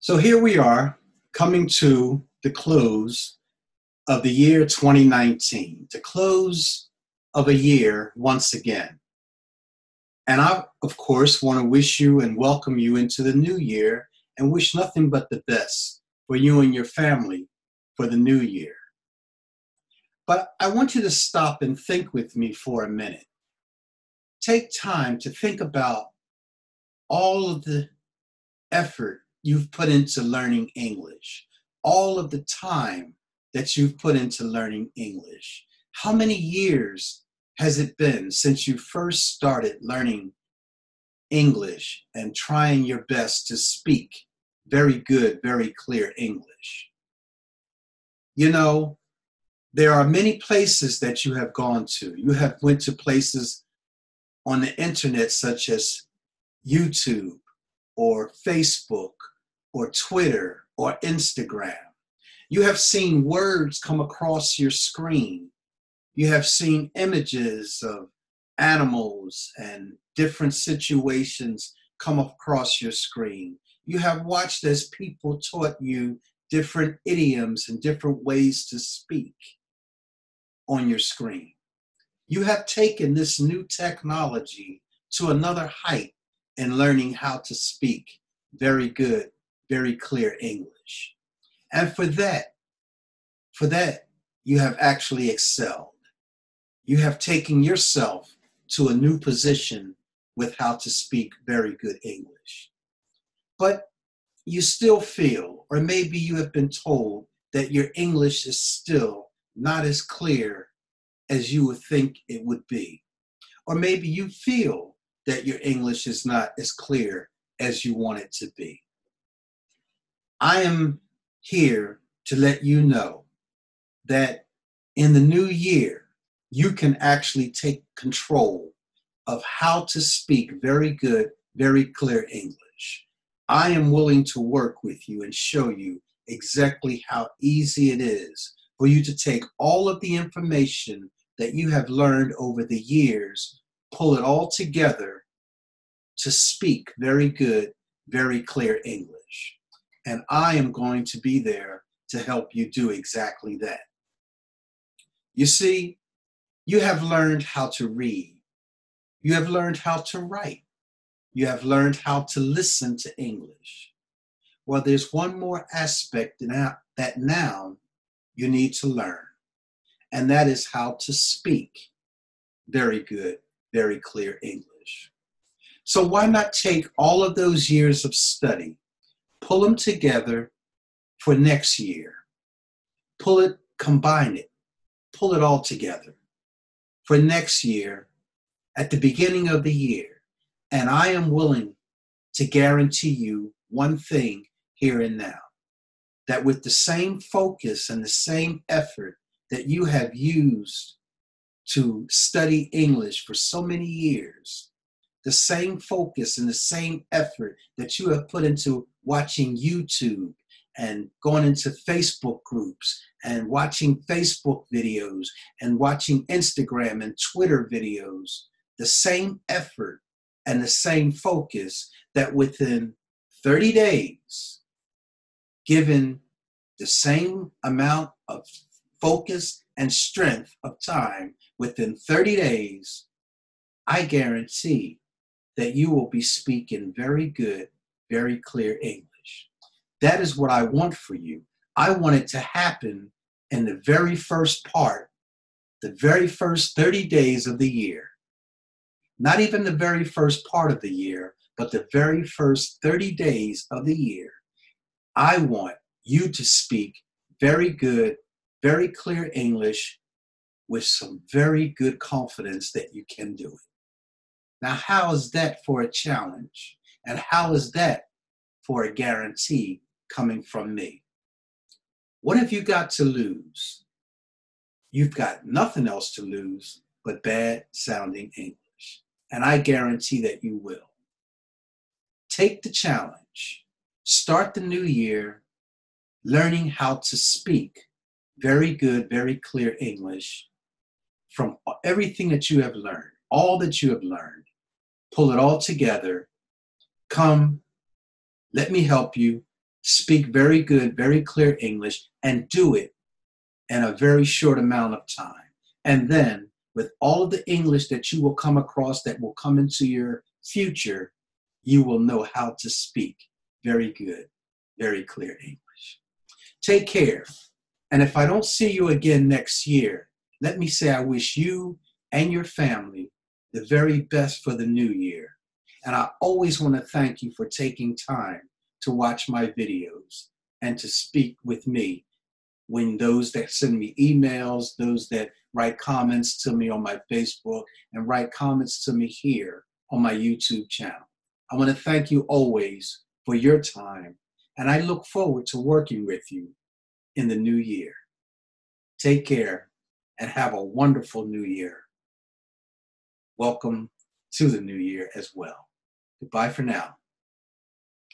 So here we are coming to the close of the year 2019, the close of a year once again. And I, of course, want to wish you and welcome you into the new year and wish nothing but the best for you and your family for the new year. But I want you to stop and think with me for a minute. Take time to think about all of the effort you've put into learning English, all of the time that you've put into learning English. How many years has it been since you first started learning English and trying your best to speak very good, very clear English? You know, there are many places that you have gone to. You have went to places on the internet such as YouTube or Facebook or Twitter or Instagram. You have seen words come across your screen. You have seen images of animals and different situations come across your screen. You have watched as people taught you different idioms and different ways to speak on your screen. You have taken this new technology to another height in learning how to speak very good, very clear English. And for that, for that, you have actually excelled. You have taken yourself to a new position with how to speak very good English. But you still feel, or maybe you have been told, that your English is still not as clear as you would think it would be. Or maybe you feel that your English is not as clear as you want it to be. I am here to let you know that in the new year, you can actually take control of how to speak very good, very clear English. I am willing to work with you and show you exactly how easy it is for you to take all of the information that you have learned over the years, pull it all together to speak very good, very clear English. And I am going to be there to help you do exactly that. You see, you have learned how to read. You have learned how to write. You have learned how to listen to English. Well, there's one more aspect that now you need to learn, and that is how to speak very good, very clear English. So, why not take all of those years of study, pull them together for next year? Pull it, combine it, pull it all together for next year at the beginning of the year. And I am willing to guarantee you one thing here and now that with the same focus and the same effort that you have used to study English for so many years, the same focus and the same effort that you have put into watching YouTube and going into Facebook groups and watching Facebook videos and watching Instagram and Twitter videos, the same effort and the same focus that within 30 days, given the same amount of focus and strength of time, within 30 days, I guarantee that you will be speaking very good, very clear English. That is what I want for you. I want it to happen in the very first part, the very first 30 days of the year. Not even the very first part of the year, but the very first 30 days of the year. I want you to speak very good, very clear English with some very good confidence that you can do it. Now, how is that for a challenge? And how is that for a guarantee coming from me. What have you got to lose? You've got nothing else to lose but bad sounding English. And I guarantee that you will. Take the challenge. Start the new year learning how to speak very good, very clear English from everything that you have learned, all that you have learned. Pull it all together come, let me help you, speak very good, very clear English, and do it in a very short amount of time. And then, with all of the English that you will come across that will come into your future, you will know how to speak very good, very clear English. Take care. And if I don't see you again next year, let me say I wish you and your family the very best for the new year. And I always want to thank you for taking time to watch my videos and to speak with me when those that send me emails, those that write comments to me on my Facebook, and write comments to me here on my YouTube channel. I want to thank you always for your time, and I look forward to working with you in the new year. Take care and have a wonderful new year. Welcome to the new year as well. Goodbye for now.